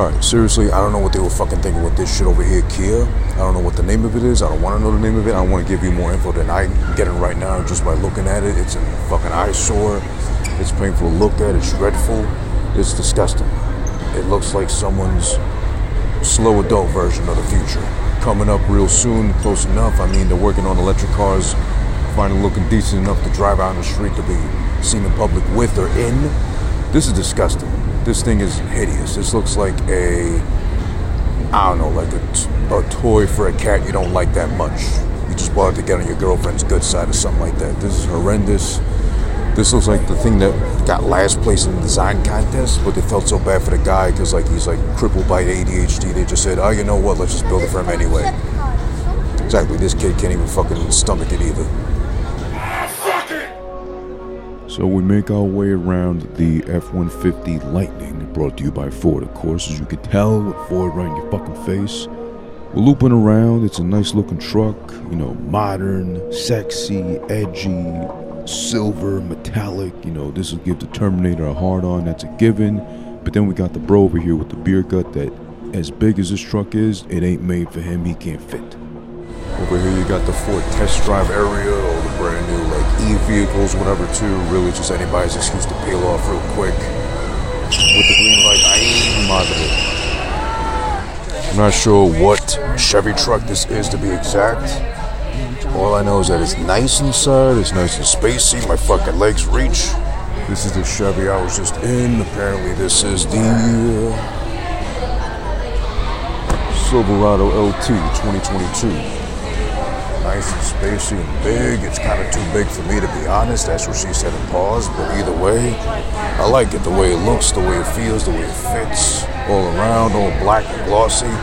Alright, seriously, I don't know what they were fucking thinking with this shit over here, Kia. I don't know what the name of it is. I don't want to know the name of it. I want to give you more info than I am getting right now just by looking at it. It's a fucking eyesore. It's painful to look at. It's dreadful. It's disgusting. It looks like someone's slow adult version of the future. Coming up real soon, close enough. I mean, they're working on electric cars, finally looking decent enough to drive out in the street to be seen in public with or in. This is disgusting. This thing is hideous. This looks like a, I don't know, like a, a toy for a cat you don't like that much. You just bought it to get on your girlfriend's good side or something like that. This is horrendous. This looks like the thing that got last place in the design contest, but they felt so bad for the guy because like he's like crippled by ADHD. They just said, oh, you know what? Let's just build it for him anyway. Exactly. This kid can't even fucking stomach it either. So we make our way around the F-150 Lightning, brought to you by Ford, of course, as you can tell with Ford right in your fucking face. We're looping around. It's a nice looking truck, you know, modern, sexy, edgy, silver, metallic. You know, this will give the Terminator a hard on. That's a given. But then we got the bro over here with the beer gut that, as big as this truck is, it ain't made for him. He can't fit. Over here you got the Ford test drive area, brand new like e-vehicles, whatever too. Really just anybody's excuse to peel off real quick. With the green light, I madre. I'm not sure what Chevy truck this is to be exact. All I know is that it's nice inside, it's nice and spacey, my fucking legs reach. This is the Chevy I was just in. Apparently this is the uh, Silverado LT 2022 nice and spacey and big. It's kind of too big for me to be honest. That's what she said in pause. But either way, I like it. The way it looks, the way it feels, the way it fits. All around, all black and glossy.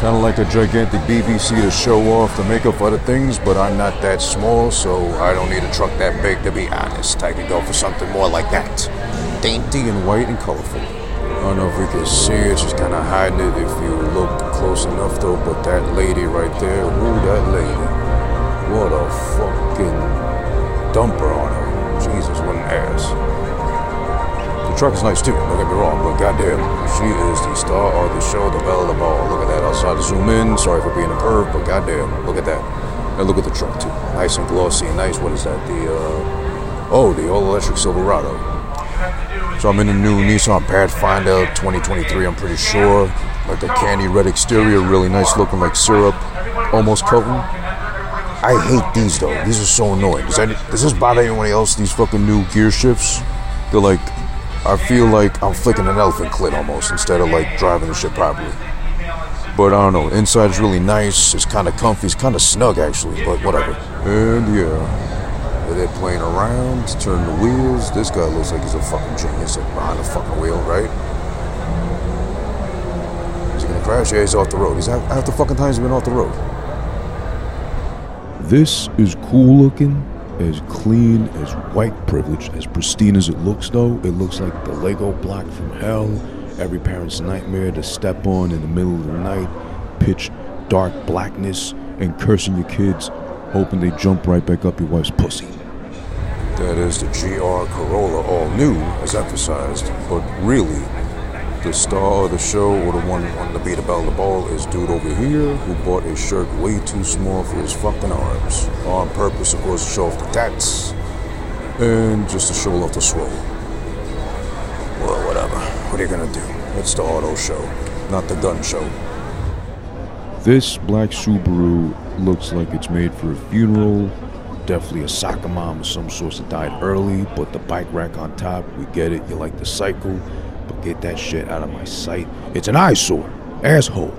Kind of like a gigantic BBC to show off to make up for other things, but I'm not that small, so I don't need a truck that big to be honest. I could go for something more like that. Dainty and white and colorful. I don't know if we can see it, just kind of hiding it if you look close enough though, but that lady right there, ooh, that lady. What a fucking dumper on her. Jesus, what an ass. The truck is nice too, don't get me wrong, but goddamn, she is the star of the show, the belle of the ball. Look at that. I'll try to zoom in. Sorry for being a perv, but goddamn, look at that. And look at the truck too. Nice and glossy and nice. What is that? The uh oh, the all-electric Silverado. So I'm in the new Nissan Pathfinder 2023. I'm pretty sure. Like a candy red exterior, really nice looking, like syrup, almost coating. I hate these though. These are so annoying. Does, does this bother anyone else? These fucking new gear shifts. They're like, I feel like I'm flicking an elephant clit almost instead of like driving the shit properly. But I don't know. Inside is really nice. It's kind of comfy. It's kind of snug actually. But whatever. And yeah, they're playing around, turning the wheels. This guy looks like he's a fucking genius at behind the fucking wheel, right? Is he gonna crash? Yeah, he's off the road. He's half, half the fucking time he's been off the road. This is cool looking, as clean, as white privilege, as pristine as it looks, though. It looks like the Lego block from hell, every parent's nightmare to step on in the middle of the night, pitch dark blackness, and cursing your kids, hoping they jump right back up your wife's pussy. That is the GR Corolla, all new, as emphasized, but really, the star of the show or the one on the belle of the ball is dude over here who bought a shirt way too small for his fucking arms. On purpose, of course, to show off the tats and just to show off the swole. Well, whatever. What are you gonna do? It's the auto show, not the gun show. This black Subaru looks like it's made for a funeral. Definitely a soccer mom of some sort that died early, but the bike rack on top, we get it. You like the cycle, get that shit out of my sight. It's an eyesore, asshole.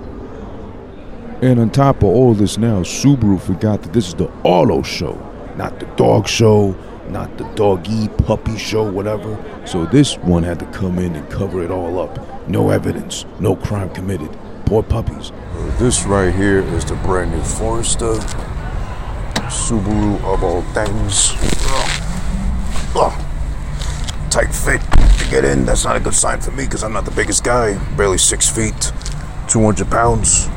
And on top of all this now, Subaru forgot that this is the auto show, not the dog show, not the doggy puppy show, whatever. So this one had to come in and cover it all up. No evidence, no crime committed. Poor puppies. Uh, this right here is the brand new Forester. Subaru of all things. Ugh. Ugh. Tight fit get in. That's not a good sign for me because I'm not the biggest guy. Barely six feet, 200 pounds.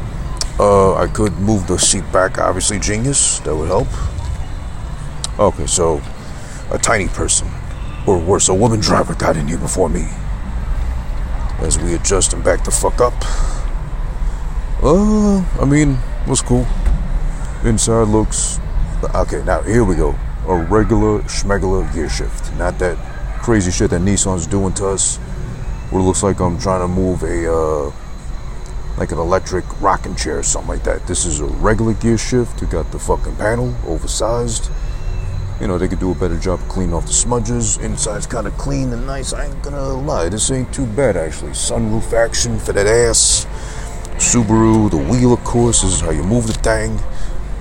Uh, I could move the seat back, obviously, genius. That would help. Okay, so a tiny person, or worse, a woman driver got in here before me. as we adjust and back the fuck up. Uh, I mean, was cool. Inside looks okay. Now here we go. A regular schmegular gear shift, not that crazy shit that Nissan's doing to us. Where it looks like I'm trying to move a uh, like an electric rocking chair or something like that. This is a regular gear shift. You got the fucking panel oversized. You know, they could do a better job of cleaning off the smudges. Inside's kind of clean and nice. I ain't gonna lie, this ain't too bad actually. Sunroof action for that ass. Subaru, the wheel, of course, is how you move the thing.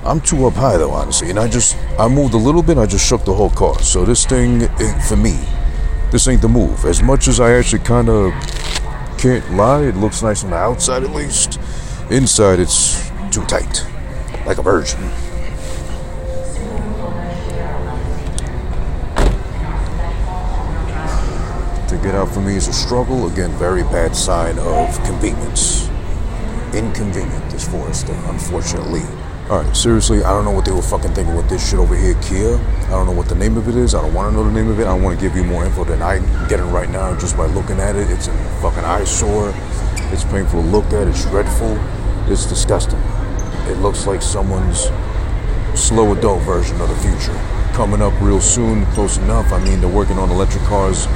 I'm too up high though, honestly, and I just I moved a little bit. I just shook the whole car. So this thing, it, for me, this ain't the move. As much as I actually kind of can't lie, it looks nice on the outside at least. Inside, it's too tight, like a virgin. To get out for me is a struggle. Again, very bad sign of convenience. Inconvenient, this Forester, unfortunately. Alright, seriously, I don't know what they were fucking thinking with this shit over here, Kia. I don't know what the name of it is. I don't want to know the name of it. I want to give you more info than I'm getting right now just by looking at it. It's a fucking eyesore. It's painful to look at. It's dreadful. It's disgusting. It looks like someone's slow adult version of the future. Coming up real soon, close enough. I mean, they're working on electric cars,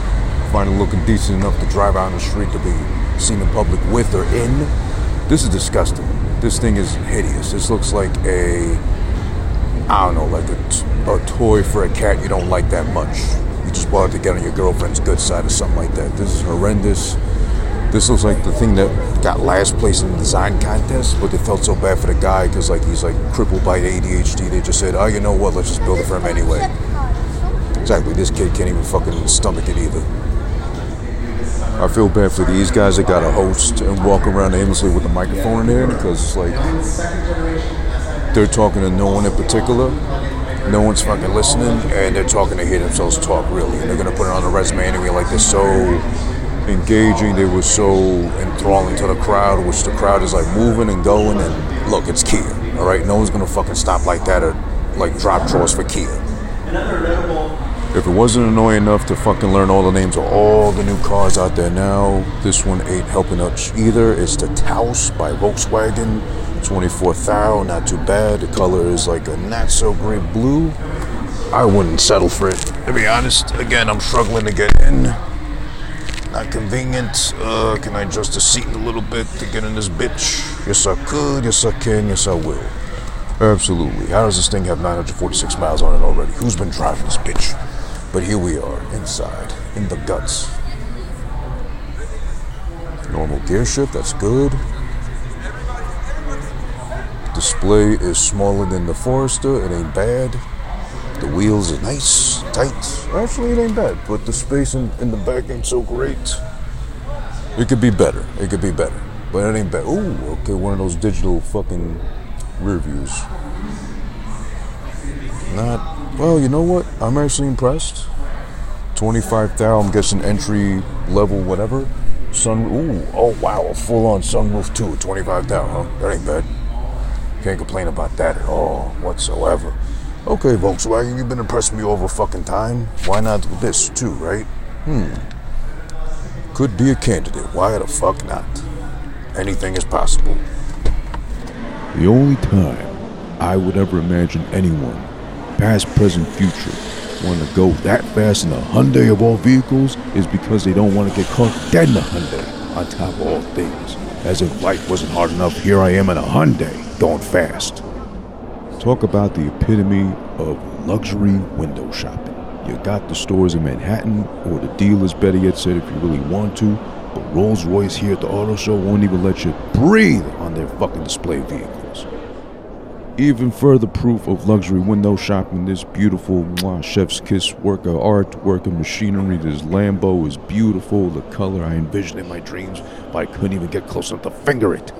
finally looking decent enough to drive out on the street to be seen in public with or in. This is disgusting. This thing is hideous. This looks like a, I don't know, like a, t- a toy for a cat you don't like that much. You just bought it to get on your girlfriend's good side or something like that. This is horrendous. This looks like the thing that got last place in the design contest, but they felt so bad for the guy because like he's like crippled by ADHD. They just said, oh, you know what? Let's just build it for him anyway. Exactly. This kid can't even fucking stomach it either. I feel bad for these guys that got to host and walk around aimlessly with a microphone in there because it's like they're talking to no one in particular. No one's fucking listening, and they're talking to hear themselves talk really. And they're gonna put it on the resume anyway, like they're so engaging. They were so enthralling to the crowd, which the crowd is like moving and going. And look, it's Kia. All right, no one's gonna fucking stop like that or like drop drawers for Kia. If it wasn't annoying enough to fucking learn all the names of all the new cars out there now, this one ain't helping us either. It's the Taos by Volkswagen. 24 thou, not too bad. The color is like a not so great blue. I wouldn't settle for it, to be honest. Again, I'm struggling to get in. Not convenient. Uh, can I adjust the seat a little bit to get in this bitch? Yes, I could. Yes, I can. Yes, I will. Absolutely. How does this thing have 946 miles on it already? Who's been driving this bitch? But here we are, inside, in the guts. Normal gear shift, that's good. Display is smaller than the Forester, it ain't bad. The wheels are nice, tight. Actually, it ain't bad, but the space in, in the back ain't so great. It could be better. It could be better. But it ain't bad. Ooh, okay, one of those digital fucking rear views. Not well, you know what? I'm actually impressed. 25,000, I'm guessing entry level, whatever. Sun, ooh, oh wow, a full on sunroof too. 25,000, huh? That ain't bad. Can't complain about that at all, whatsoever. Okay, Volkswagen, you've been impressing me over fucking time. Why not this too, right? Hmm. Could be a candidate. Why the fuck not? Anything is possible. The only time I would ever imagine anyone, past, present, future, want to go that fast in a Hyundai of all vehicles is because they don't want to get caught dead in a Hyundai on top of all things. As if life wasn't hard enough, here I am in a Hyundai going fast. Talk about the epitome of luxury window shopping. You got the stores in Manhattan, or the dealers, better yet said, if you really want to, but Rolls Royce here at the auto show won't even let you breathe on their fucking display vehicles. Even further proof of luxury window shopping, this beautiful mwah, chef's kiss work of art, work of machinery. This Lambo is beautiful, the color I envisioned in my dreams, but I couldn't even get close enough to finger it.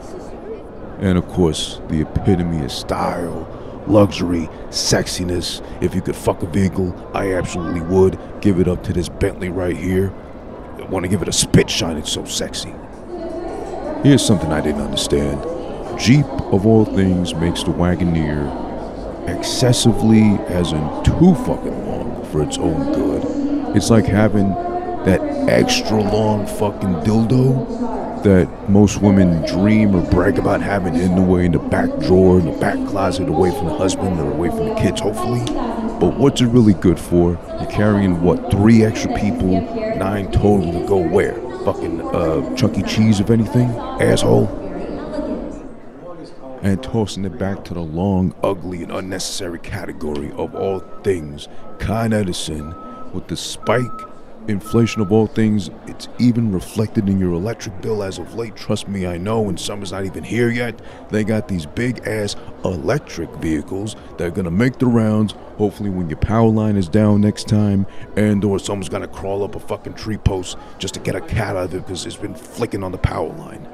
And of course, the epitome of style, luxury, sexiness. If you could fuck a vehicle, I absolutely would. Give it up to this Bentley right here. I want to give it a spit shine, it's so sexy. Here's something I didn't understand. Jeep, of all things, makes the Wagoneer excessively, as in too fucking long, for its own good. It's like having that extra long fucking dildo that most women dream or brag about having in the way in the back drawer, in the back closet, away from the husband or away from the kids, hopefully. But what's it really good for? You're carrying what, three extra people, nine total to go where? Fucking uh, Chuck E. Cheese, if anything, asshole. And tossing it back to the long, ugly, and unnecessary category of all things, Con Edison, with the spike inflation of all things, it's even reflected in your electric bill as of late. Trust me, I know, and summer's not even here yet. They got these big ass electric vehicles that are gonna make the rounds. Hopefully, when your power line is down next time, and or someone's gonna crawl up a fucking tree post just to get a cat out of it because it's been flicking on the power line.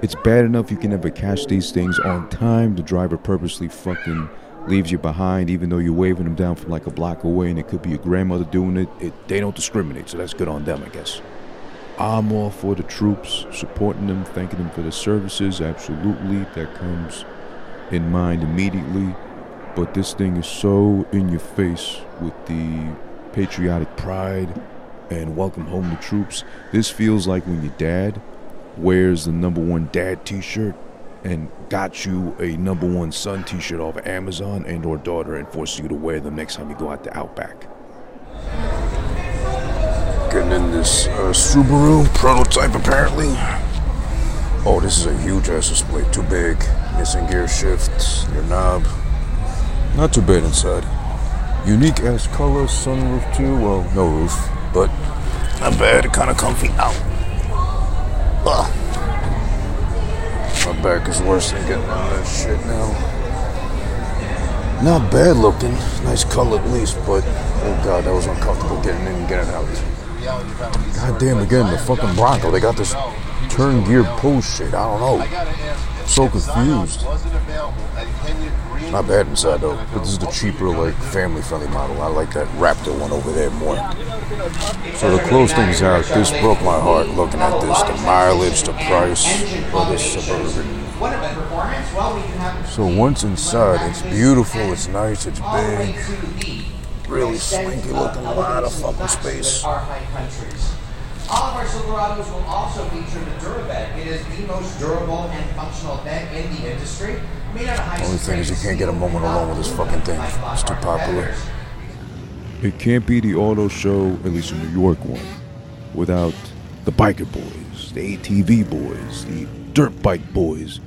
It's bad enough you can never catch these things on time. The driver purposely fucking leaves you behind, even though you're waving them down from like a block away, and it could be your grandmother doing it. it they don't discriminate, so that's good on them, I guess. I'm all for the troops, supporting them, thanking them for their services. Absolutely, that comes in mind immediately. But this thing is so in your face with the patriotic pride and welcome home the troops. This feels like when your dad wears the number one dad t-shirt and got you a number one son t-shirt off of Amazon and or daughter and forces you to wear them next time you go out to Outback. Getting in this uh, Subaru prototype apparently. Oh, this is a huge ass display. Too big. Missing gear shift, your knob. Not too bad inside. Unique ass color, sunroof too. Well, no roof, but not bad. Kind of comfy. Out. Ugh. My back is worse than getting out of that shit now. Not bad looking. Nice color at least, but oh god, that was uncomfortable getting in and getting out. God damn, again, the fucking Bronco. They got this turn gear pull shit. I don't know. So confused. Not bad inside though, but this is the cheaper, like family friendly model. I like that Raptor one over there more. So to close things out, this broke my heart looking at this. The mileage, the price for this Suburban. So once inside, it's beautiful, it's nice, it's big, really slinky looking, a lot of fucking space. All of our Silverados will also feature the Durabed. It is the most durable and functional bed in the industry. Made out of high Only thing is you can't get a moment alone with this fucking thing. It's too popular. It can't be the auto show, at least the New York one, without the biker boys, the ATV boys, the dirt bike boys,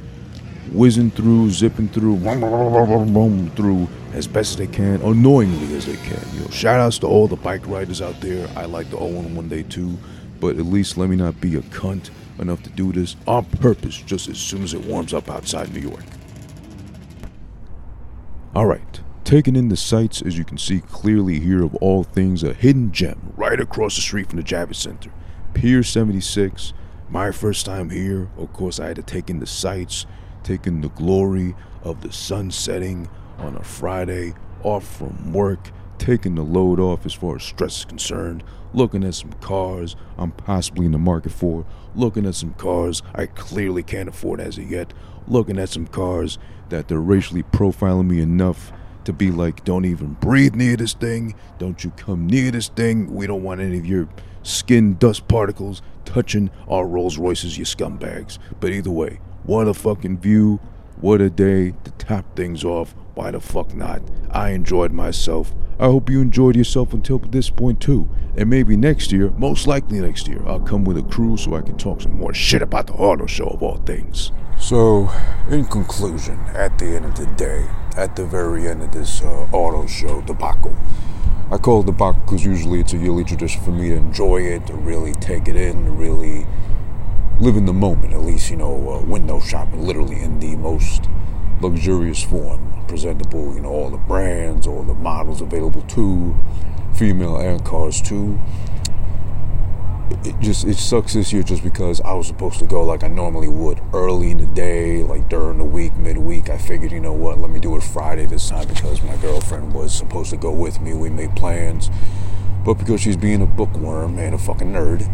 whizzing through, zipping through, boom through as best as they can, annoyingly as they can. You know, shout outs to all the bike riders out there. I like the 0 one day too, but at least let me not be a cunt enough to do this on purpose just as soon as it warms up outside New York. Alright, taking in the sights as you can see clearly here of all things a hidden gem right across the street from the Javits Center. Pier 76, my first time here, of course I had to take in the sights, take in the glory of the sun setting on a Friday, off from work, taking the load off as far as stress is concerned, looking at some cars I'm possibly in the market for, looking at some cars I clearly can't afford as of yet, looking at some cars that they're racially profiling me enough to be like, don't even breathe near this thing, don't you come near this thing, we don't want any of your skin dust particles touching our Rolls Royces, you scumbags. But either way, what a fucking view, what a day to top things off. Why the fuck not? I enjoyed myself. I hope you enjoyed yourself until this point too. And maybe next year, most likely next year, I'll come with a crew so I can talk some more shit about the auto show of all things. So, in conclusion, at the end of the day, at the very end of this uh, auto show debacle, I call it debacle because usually it's a yearly tradition for me to enjoy it, to really take it in, to really live in the moment, at least, you know, uh, window shopping, literally in the most luxurious form, presentable, you know, all the brands, all the models available to, female and cars too. It just it sucks this year just because I was supposed to go like I normally would early in the day, like during the week, midweek. I figured, you know what, let me do it Friday this time because my girlfriend was supposed to go with me. We made plans, but because she's being a bookworm and a fucking nerd,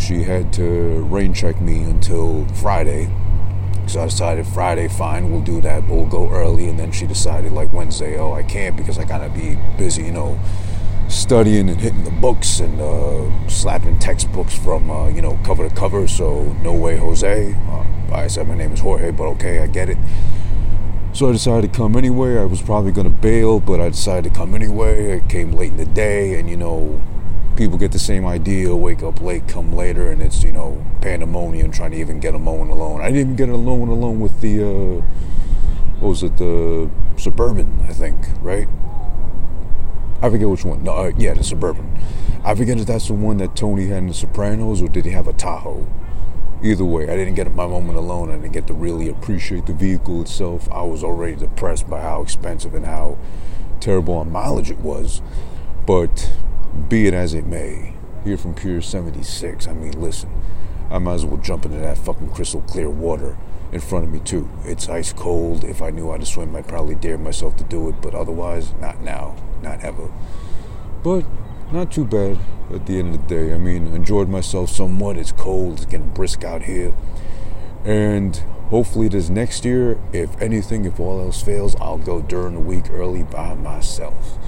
she had to rain check me until Friday. So I decided Friday, fine, we'll do that, but we'll go early. And then she decided like Wednesday, oh, I can't because I gotta be busy, you know, studying and hitting the books and uh, slapping textbooks from uh, you know cover to cover. So no way, Jose. Uh, I said my name is Jorge, but okay, I get it. So I decided to come anyway. I was probably gonna bail, but I decided to come anyway. I came late in the day, and you know, people get the same idea: wake up late, come later, and it's you know pandemonium trying to even get a mowing alone. I didn't get a mowing alone with the uh, what was it, the suburban? I think, right? I forget which one. No, uh, yeah, the Suburban. I forget if that's the one that Tony had in The Sopranos or did he have a Tahoe? Either way, I didn't get my moment alone. I didn't get to really appreciate the vehicle itself. I was already depressed by how expensive and how terrible on mileage it was. But be it as it may, here from Pier 76, I mean, listen, I might as well jump into that fucking crystal clear water in front of me too. It's ice cold. If I knew how to swim, I'd probably dare myself to do it, but otherwise, not now not ever. But not too bad at the end of the day. I mean, enjoyed myself somewhat. It's cold, it's getting brisk out here. And hopefully, this next year, if anything, if all else fails, I'll go during the week early by myself.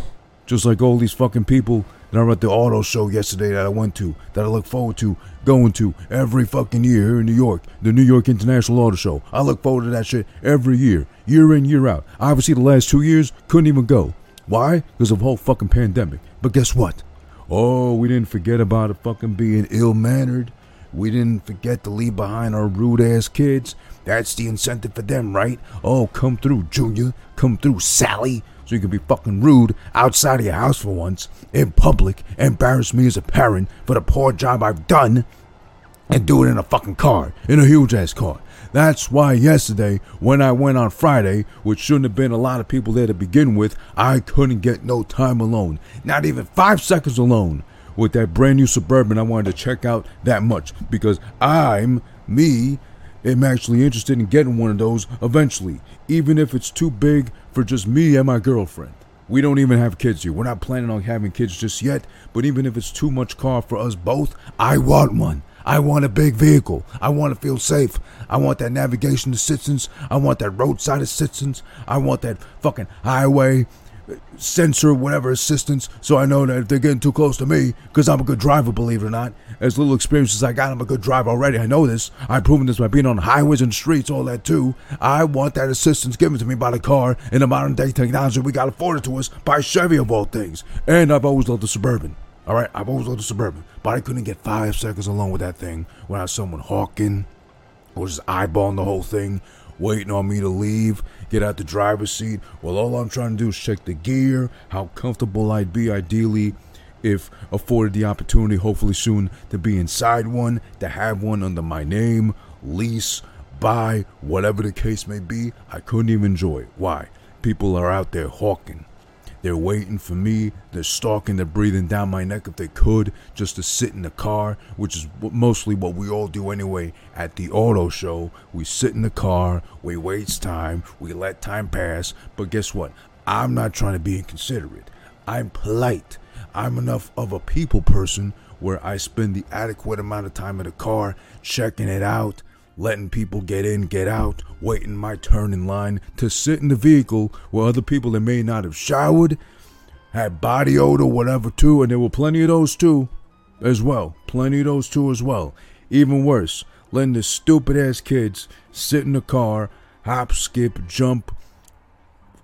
Just like all these fucking people that are at the auto show yesterday that I went to, that I look forward to going to every fucking year here in New York, the New York International Auto Show. I look forward to that shit every year, year in, year out. Obviously, the last two years couldn't even go. Why? Because of the whole fucking pandemic. But guess what? Oh, we didn't forget about it fucking being ill mannered. We didn't forget to leave behind our rude ass kids. That's the incentive for them, right? Oh, come through, Junior. Come through, Sally. So you can be fucking rude outside of your house for once, in public, embarrass me as a parent for the poor job I've done, and do it in a fucking car, in a huge ass car. That's why yesterday, when I went on Friday, which shouldn't have been a lot of people there to begin with, I couldn't get no time alone. Not even five seconds alone. With that brand new Suburban, I wanted to check out that much because I'm, me, am actually interested in getting one of those eventually, even if it's too big for just me and my girlfriend. We don't even have kids here. We're not planning on having kids just yet, but even if it's too much car for us both, I want one. I want a big vehicle. I want to feel safe. I want that navigation assistance. I want that roadside assistance. I want that fucking highway sensor, whatever assistance, so I know that if they're getting too close to me, because I'm a good driver, believe it or not, as little experience as I got, I'm a good driver already. I know this. I've proven this by being on highways and streets, all that too. I want that assistance given to me by the car in the modern day technology we got afforded to us by Chevy of all things. And I've always loved the Suburban. All right, I've always loved the Suburban, but I couldn't get five seconds alone with that thing without someone hawking or just eyeballing the whole thing, waiting on me to leave, get out the driver's seat. Well, all I'm trying to do is check the gear, how comfortable I'd be ideally if afforded the opportunity, hopefully soon, to be inside one, to have one under my name, lease, buy, whatever the case may be. I couldn't even enjoy it. Why? People are out there hawking they're waiting for me. They're stalking, they're breathing down my neck if they could, just to sit in the car, which is mostly what we all do anyway at the auto show. We sit in the car, we waste time, we let time pass. But guess what? I'm not trying to be inconsiderate. I'm polite. I'm enough of a people person where I spend the adequate amount of time in the car checking it out letting people get in, get out, waiting my turn in line to sit in the vehicle where other people that may not have showered had body odor, whatever, too, and there were plenty of those too, as well. Plenty of those too, as well. Even worse, letting the stupid ass kids sit in the car, hop, skip, jump,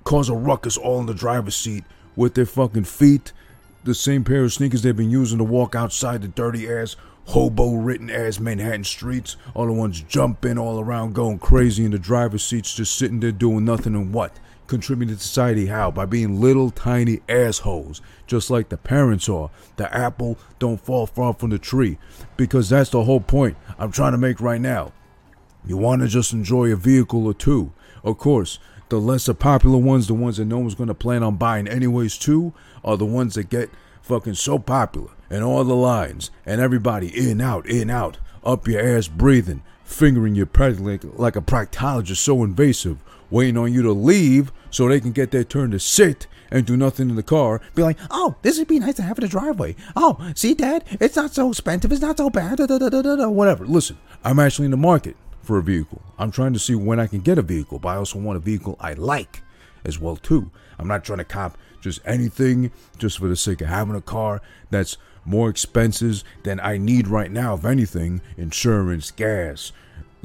cause a ruckus all in the driver's seat with their fucking feet, the same pair of sneakers they've been using to walk outside the dirty ass hobo written ass Manhattan streets. All the ones jumping all around, going crazy in the driver's seats, just sitting there doing nothing and what? Contributing to society how? By being little tiny assholes, just like the parents are. The apple don't fall far from the tree. Because that's the whole point I'm trying to make right now. You want to just enjoy a vehicle or two. Of course, the lesser popular ones, the ones that no one's going to plan on buying anyways too, are the ones that get fucking so popular and all the lines and everybody in out in out up your ass breathing fingering your practically like a proctologist so invasive waiting on you to leave so they can get their turn to sit and do nothing in the car. Be like oh this would be nice to have in the driveway. Oh see dad? It's not so expensive. It's not so bad. Da, da, da, whatever. Listen i'm actually in the market for a vehicle. I'm trying to see when i can get a vehicle but i also want a vehicle i like as well too. I'm not trying to cop just anything just for the sake of having a car that's more expenses than I need right now. If anything, insurance, gas.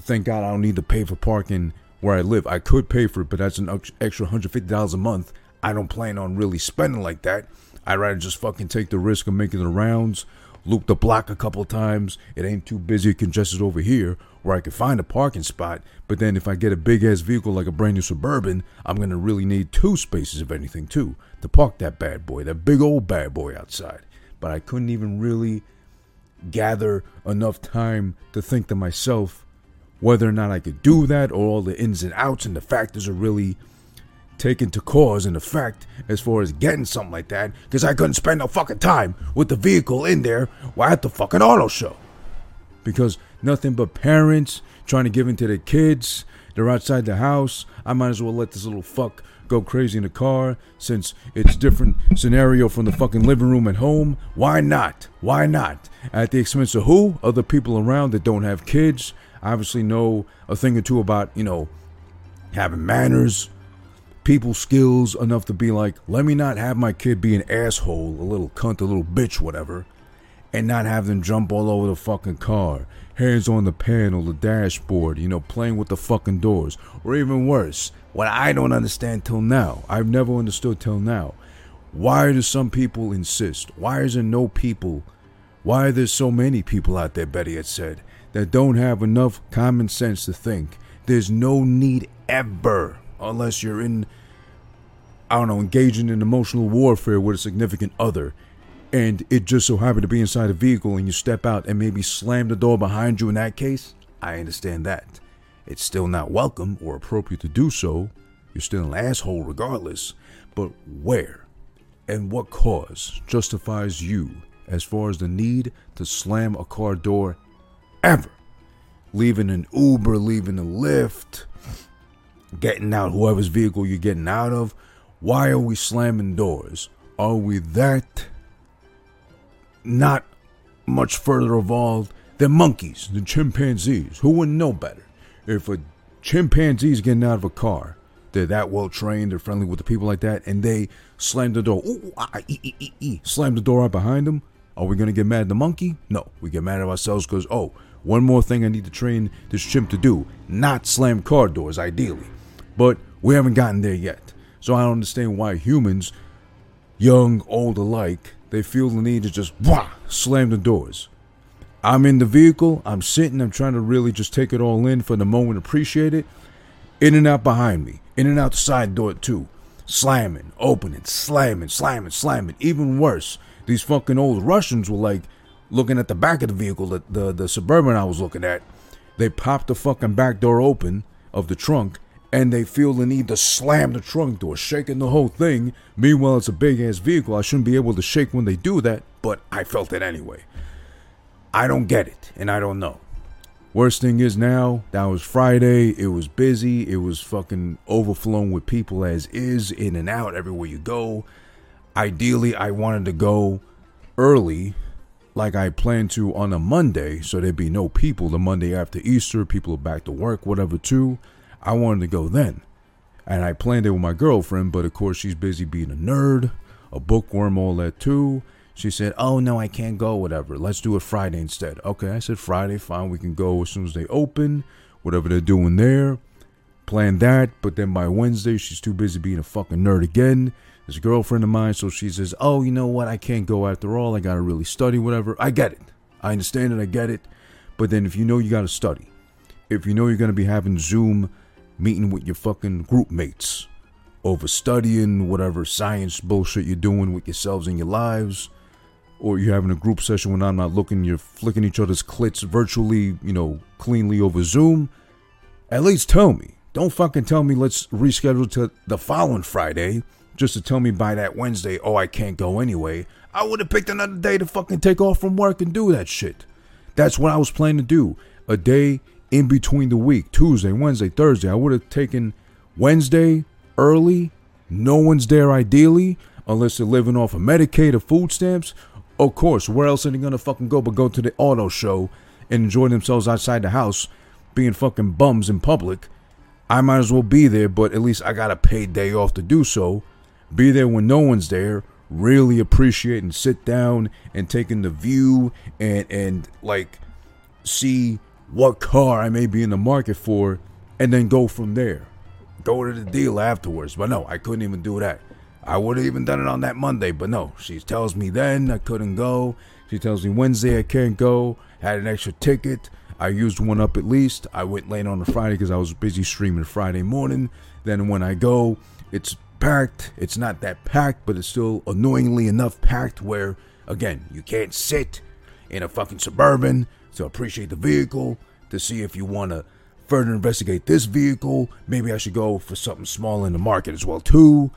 Thank God I don't need to pay for parking where I live. I could pay for it, but that's an extra $150 a month. I don't plan on really spending like that. I'd rather just fucking take the risk of making the rounds, loop the block a couple times. It ain't too busy, congested over here where I could find a parking spot. But then if I get a big ass vehicle like a brand new Suburban, I'm gonna really need two spaces, if anything, too, to park that bad boy, that big old bad boy outside. But I couldn't even really gather enough time to think to myself whether or not I could do that or all the ins and outs and the factors are really taken to cause and effect as far as getting something like that because I couldn't spend no fucking time with the vehicle in there while at the fucking auto show. Because nothing but parents trying to give in to their kids. They're outside the house. I might as well let this little fuck go crazy in the car since it's different scenario from the fucking living room at home. Why not? Why not? At the expense of who? Other people around that don't have kids. Obviously know a thing or two about, you know, having manners, people skills enough to be like, let me not have my kid be an asshole, a little cunt, a little bitch, whatever, and not have them jump all over the fucking car, hands on the panel, the dashboard, you know, playing with the fucking doors, or even worse, what I don't understand till now, I've never understood till now. Why do some people insist? Why is there no people? Why are there so many people out there, Betty had said, that don't have enough common sense to think there's no need ever unless you're in, I don't know, engaging in emotional warfare with a significant other. And it just so happened to be inside a vehicle and you step out and maybe slam the door behind you in that case, I understand that. It's still not welcome or appropriate to do so. You're still an asshole regardless. But where and what cause justifies you as far as the need to slam a car door ever? Leaving an Uber, leaving a Lyft, getting out whoever's vehicle you're getting out of. Why are we slamming doors? Are we that not much further evolved than monkeys, the chimpanzees, who wouldn't know better? If a chimpanzee's getting out of a car, they're that well trained, they're friendly with the people like that, and they slam the door, ooh, ah, ee, ee, ee, slam the door out behind them. Are we gonna get mad at the monkey? No, we get mad at ourselves because oh, one more thing I need to train this chimp to do: not slam car doors, ideally. But we haven't gotten there yet. So I don't understand why humans, young, old alike, they feel the need to just wah, slam the doors. I'm in the vehicle, I'm sitting, I'm trying to really just take it all in for the moment, appreciate it. In and out behind me, in and out the side door too. Slamming, opening, slamming, slamming, slamming. Even worse, these fucking old Russians were like looking at the back of the vehicle, the, the, the Suburban I was looking at. They popped the fucking back door open of the trunk and they feel the need to slam the trunk door, shaking the whole thing. Meanwhile, it's a big ass vehicle. I shouldn't be able to shake when they do that, but I felt it anyway. I don't get it, and I don't know. Worst thing is now, that was Friday. It was busy. It was fucking overflowing with people as is, in and out everywhere you go. Ideally, I wanted to go early, like I planned to on a Monday, so there'd be no people the Monday after Easter. People are back to work, whatever, too. I wanted to go then. And I planned it with my girlfriend, but of course she's busy being a nerd, a bookworm, all that too. She said, Oh no, I can't go, whatever. Let's do it Friday instead. Okay, I said Friday, fine, we can go as soon as they open, whatever they're doing there. Plan that, but then by Wednesday she's too busy being a fucking nerd again. There's a girlfriend of mine, so she says, Oh, you know what? I can't go after all. I gotta really study, whatever. I get it. I understand it, I get it. But then if you know you gotta study, if you know you're gonna be having Zoom meeting with your fucking group mates over studying whatever science bullshit you're doing with yourselves and your lives, or you're having a group session when I'm not looking, you're flicking each other's clits virtually, you know, cleanly over Zoom, at least tell me. Don't fucking tell me let's reschedule to the following Friday just to tell me by that Wednesday, oh, I can't go anyway. I would have picked another day to fucking take off from work and do that shit. That's what I was planning to do. A day in between the week Tuesday, Wednesday, Thursday. I would have taken Wednesday early. No one's there ideally, unless they're living off of Medicaid or food stamps. Of course, where else are they gonna fucking go but go to the auto show and enjoy themselves outside the house, being fucking bums in public? I might as well be there, but at least I got a paid day off to do so. Be there when no one's there. Really appreciate and sit down and take in the view and and like see what car I may be in the market for, and then go from there. Go to the deal afterwards. But no, I couldn't even do that. I would have even done it on that Monday, but no. She tells me then I couldn't go. She tells me Wednesday I can't go. Had an extra ticket. I used one up at least. I went late on the Friday because I was busy streaming Friday morning. Then when I go, it's packed. It's not that packed, but it's still annoyingly enough packed where, again, you can't sit in a fucking suburban to appreciate the vehicle, to see if you want to further investigate this vehicle. Maybe I should go for something small in the market as well too.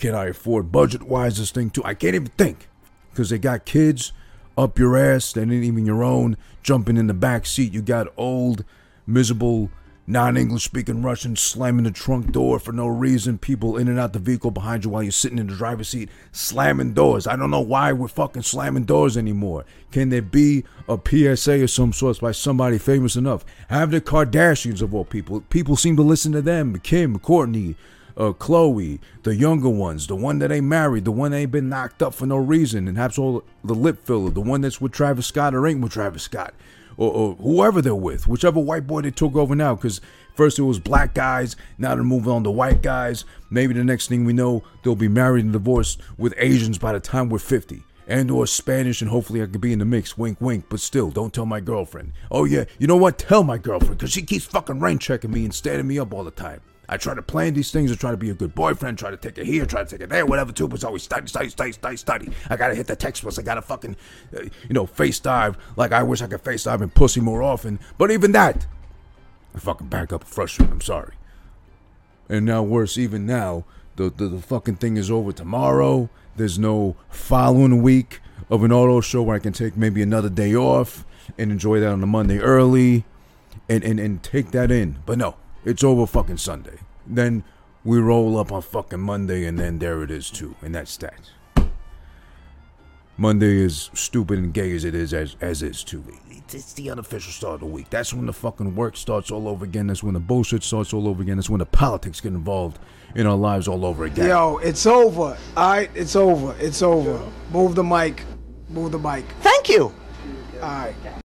Can I afford budget wise this thing too? I can't even think because they got kids up your ass that ain't even your own jumping in the back seat. You got old, miserable, non-English speaking Russians slamming the trunk door for no reason. People in and out the vehicle behind you while you're sitting in the driver's seat, slamming doors. I don't know why we're fucking slamming doors anymore. Can there be a PSA of some sort by somebody famous enough? Have the Kardashians of all people. People seem to listen to them. Kim, Kourtney, uh, Khloé, the younger ones, the one that ain't married, the one that ain't been knocked up for no reason, and has all the lip filler, the one that's with Travis Scott or ain't with Travis Scott, or, or whoever they're with, whichever white boy they took over now, because first it was black guys, now they're moving on to white guys. Maybe the next thing we know, they'll be married and divorced with Asians by the time we're 50 and or Spanish, and hopefully I could be in the mix. Wink, wink. But still, don't tell my girlfriend. Oh yeah, you know what? Tell my girlfriend, cause she keeps fucking rain checking me and standing me up all the time. I try to plan these things. I try to be a good boyfriend. Try to take it here. Try to take it there. Whatever. Too, but it's always study, study, study, study, study. I gotta hit the text bus. I gotta fucking, uh, you know, face dive. Like I wish I could face dive and pussy more often. But even that, I fucking back up frustrated. I'm sorry. And now worse, even now, the, the the fucking thing is over tomorrow. There's no following week of an auto show where I can take maybe another day off and enjoy that on the Monday early, and and and take that in. But no, it's over fucking Sunday. Then we roll up on fucking Monday, and then there it is too, and that's that. Monday is stupid and gay as it is as as is too. It's, it's the unofficial start of the week. That's when the fucking work starts all over again. That's when the bullshit starts all over again. That's when the politics get involved in our lives all over again. Yo, it's over. All right, it's over. It's over. Move the mic. Move the mic. Thank you. All right.